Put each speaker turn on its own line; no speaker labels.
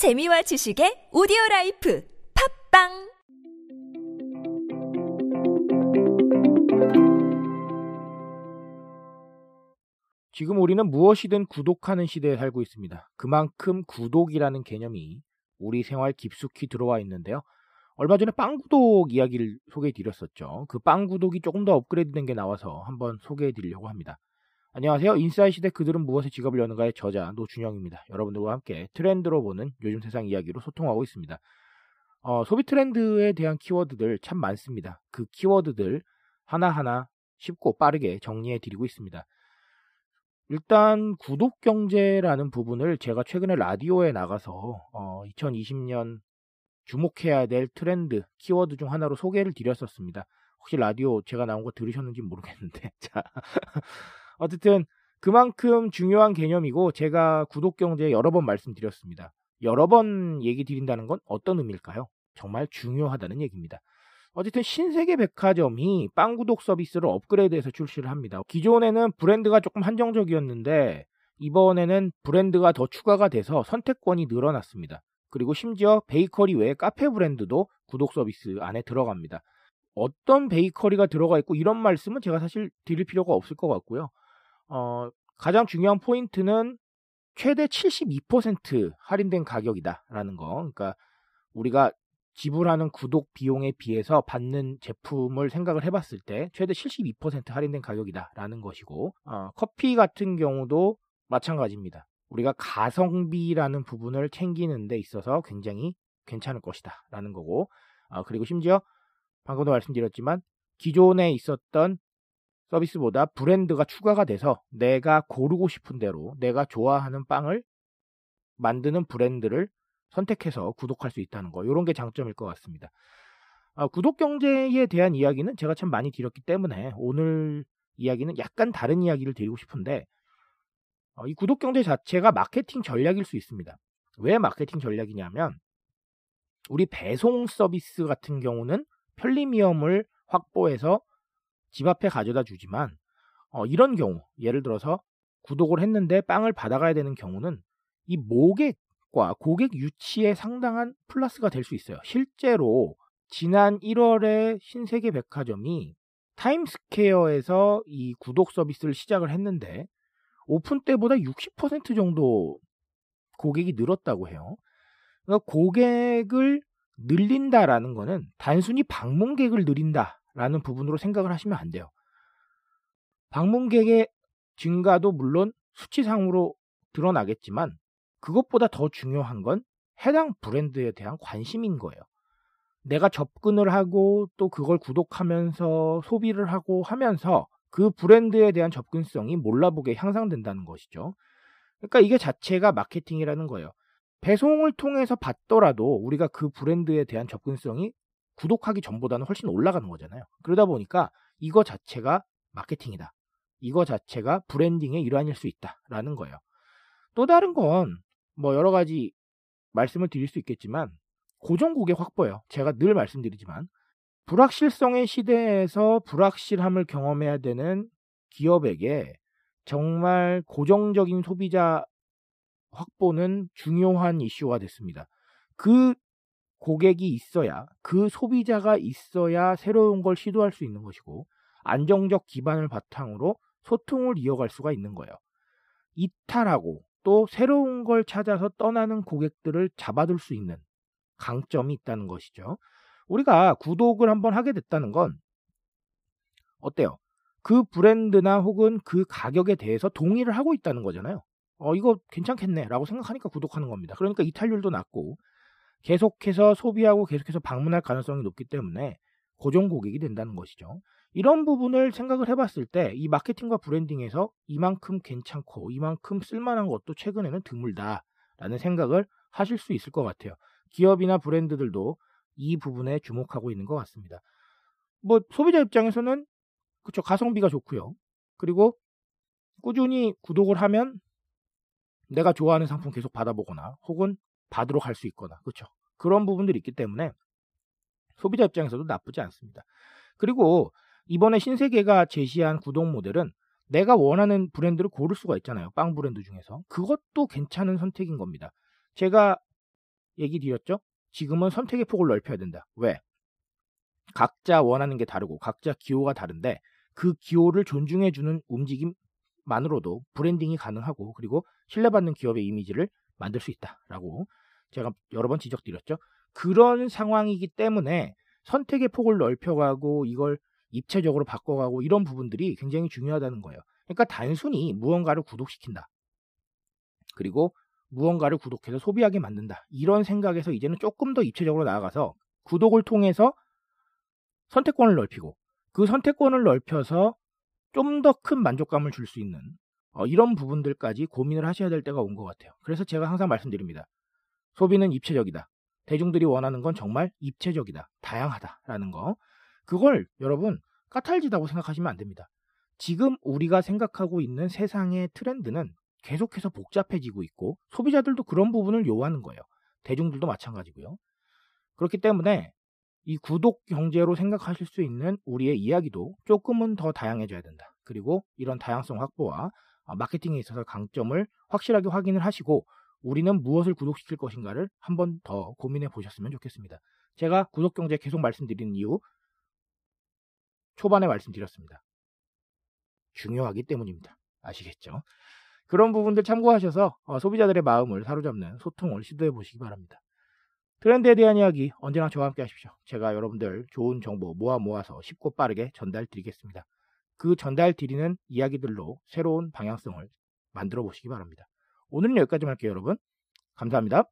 재미와 지식의 오디오 라이프 팟빵
지금 우리는 무엇이든 구독하는 시대에 살고 있습니다. 그만큼 구독이라는 개념이 우리 생활 깊숙이 들어와 있는데요. 얼마 전에 빵구독 이야기를 소개해 드렸었죠. 그 빵구독이 조금 더 업그레이드 된 게 나와서 한번 소개해 드리려고 합니다. 안녕하세요. 인싸의 시대 그들은 무엇에 지갑을 여는가의 저자 노준영입니다. 여러분들과 함께 트렌드로 보는 요즘 세상 이야기로 소통하고 있습니다. 어, 소비 트렌드에 대한 키워드들 참 많습니다. 그 키워드들 하나하나 쉽고 빠르게 정리해 드리고 있습니다. 일단 구독 경제라는 부분을 제가 최근에 라디오에 나가서 어, 2020년 주목해야 될 트렌드 키워드 중 하나로 소개를 드렸었습니다. 혹시 라디오 제가 나온 거 들으셨는지 모르겠는데 자 어쨌든 그만큼 중요한 개념이고 제가 구독 경제에 여러 번 말씀드렸습니다. 여러 번 얘기 드린다는 건 어떤 의미일까요? 정말 중요하다는 얘기입니다. 어쨌든 신세계 백화점이 빵 구독 서비스를 업그레이드해서 출시를 합니다. 기존에는 브랜드가 조금 한정적이었는데 이번에는 브랜드가 더 추가가 돼서 선택권이 늘어났습니다. 그리고 심지어 베이커리 외에 카페 브랜드도 구독 서비스 안에 들어갑니다. 어떤 베이커리가 들어가 있고 이런 말씀은 제가 사실 드릴 필요가 없을 것 같고요. 어, 가장 중요한 포인트는 최대 72% 할인된 가격이다라는 거. 그러니까 우리가 지불하는 구독 비용에 비해서 받는 제품을 생각을 해봤을 때 최대 72% 할인된 가격이다라는 것이고 어, 커피 같은 경우도 마찬가지입니다. 우리가 가성비라는 부분을 챙기는 데 있어서 굉장히 괜찮을 것이다 라는 거고 어, 그리고 심지어 방금도 말씀드렸지만 기존에 있었던 서비스보다 브랜드가 추가가 돼서 내가 고르고 싶은 대로 내가 좋아하는 빵을 만드는 브랜드를 선택해서 구독할 수 있다는 거. 이런 게 장점일 것 같습니다. 아, 구독 경제에 대한 이야기는 제가 참 많이 드렸기 때문에 오늘 이야기는 약간 다른 이야기를 드리고 싶은데 어, 이 구독 경제 자체가 마케팅 전략일 수 있습니다. 왜 마케팅 전략이냐면 우리 배송 서비스 같은 경우는 편리미엄을 확보해서 집 앞에 가져다 주지만 어, 이런 경우 예를 들어서 구독을 했는데 빵을 받아가야 되는 경우는 이 모객과 고객 유치에 상당한 플러스가 될 수 있어요. 실제로 지난 1월에 신세계 백화점이 타임스퀘어에서 이 구독 서비스를 시작을 했는데 오픈 때보다 60% 정도 고객이 늘었다고 해요. 그러니까 고객을 늘린다라는 거는 단순히 방문객을 늘린다 라는 부분으로 생각을 하시면 안 돼요. 방문객의 증가도 물론 수치상으로 드러나겠지만 그것보다 더 중요한 건 해당 브랜드에 대한 관심인 거예요. 내가 접근을 하고 또 그걸 구독하면서 소비를 하고 하면서 그 브랜드에 대한 접근성이 몰라보게 향상된다는 것이죠. 그러니까 이게 자체가 마케팅이라는 거예요. 배송을 통해서 받더라도 우리가 그 브랜드에 대한 접근성이 구독하기 전보다는 훨씬 올라가는 거잖아요. 그러다 보니까 이거 자체가 마케팅이다. 이거 자체가 브랜딩의 일환일 수 있다라는 거예요. 또 다른 건 뭐 여러 가지 말씀을 드릴 수 있겠지만 고정 고객 확보예요. 제가 늘 말씀드리지만 불확실성의 시대에서 불확실함을 경험해야 되는 기업에게 정말 고정적인 소비자 확보는 중요한 이슈가 됐습니다. 그 고객이 있어야, 그 소비자가 있어야 새로운 걸 시도할 수 있는 것이고, 안정적 기반을 바탕으로 소통을 이어갈 수가 있는 거예요. 이탈하고 또 새로운 걸 찾아서 떠나는 고객들을 잡아둘 수 있는 강점이 있다는 것이죠. 우리가 구독을 한번 하게 됐다는 건 어때요? 그 브랜드나 혹은 그 가격에 대해서 동의를 하고 있다는 거잖아요. 어, 이거 괜찮겠네 라고 생각하니까 구독하는 겁니다. 그러니까 이탈률도 낮고 계속해서 소비하고 계속해서 방문할 가능성이 높기 때문에 고정 고객이 된다는 것이죠. 이런 부분을 생각을 해봤을 때 이 마케팅과 브랜딩에서 이만큼 괜찮고 이만큼 쓸만한 것도 최근에는 드물다라는 생각을 하실 수 있을 것 같아요. 기업이나 브랜드들도 이 부분에 주목하고 있는 것 같습니다. 뭐 소비자 입장에서는 그쵸 가성비가 좋고요. 그리고 꾸준히 구독을 하면 내가 좋아하는 상품 계속 받아보거나 혹은 받으러 갈 수 있거나 그렇죠. 그런 부분들이 있기 때문에 소비자 입장에서도 나쁘지 않습니다. 그리고 이번에 신세계가 제시한 구독 모델은 내가 원하는 브랜드를 고를 수가 있잖아요. 빵 브랜드 중에서. 그것도 괜찮은 선택인 겁니다. 제가 얘기 드렸죠? 지금은 선택의 폭을 넓혀야 된다. 왜? 각자 원하는 게 다르고 각자 기호가 다른데 그 기호를 존중해주는 움직임만으로도 브랜딩이 가능하고 그리고 신뢰받는 기업의 이미지를 만들 수 있다라고 제가 여러 번 지적드렸죠. 그런 상황이기 때문에 선택의 폭을 넓혀가고 이걸 입체적으로 바꿔가고 이런 부분들이 굉장히 중요하다는 거예요. 그러니까 단순히 무언가를 구독시킨다. 그리고 무언가를 구독해서 소비하게 만든다. 이런 생각에서 이제는 조금 더 입체적으로 나아가서 구독을 통해서 선택권을 넓히고 그 선택권을 넓혀서 좀 더 큰 만족감을 줄 수 있는 어, 이런 부분들까지 고민을 하셔야 될 때가 온 것 같아요. 그래서 제가 항상 말씀드립니다. 소비는 입체적이다. 대중들이 원하는 건 정말 입체적이다. 다양하다라는 거. 그걸 여러분 까탈지다고 생각하시면 안 됩니다. 지금 우리가 생각하고 있는 세상의 트렌드는 계속해서 복잡해지고 있고 소비자들도 그런 부분을 요하는 거예요. 대중들도 마찬가지고요. 그렇기 때문에 이 구독 경제로 생각하실 수 있는 우리의 이야기도 조금은 더 다양해져야 된다. 그리고 이런 다양성 확보와 아, 마케팅에 있어서 강점을 확실하게 확인을 하시고 우리는 무엇을 구독시킬 것인가를 한 번 더 고민해 보셨으면 좋겠습니다. 제가 구독 경제 계속 말씀드리는 이유 초반에 말씀드렸습니다. 중요하기 때문입니다. 아시겠죠? 그런 부분들 참고하셔서 어, 소비자들의 마음을 사로잡는 소통을 시도해 보시기 바랍니다. 트렌드에 대한 이야기 언제나 저와 함께 하십시오. 제가 여러분들 좋은 정보 모아 모아서 쉽고 빠르게 전달 드리겠습니다. 그 전달 드리는 이야기들로 새로운 방향성을 만들어 보시기 바랍니다. 오늘은 여기까지 할게요, 여러분. 감사합니다.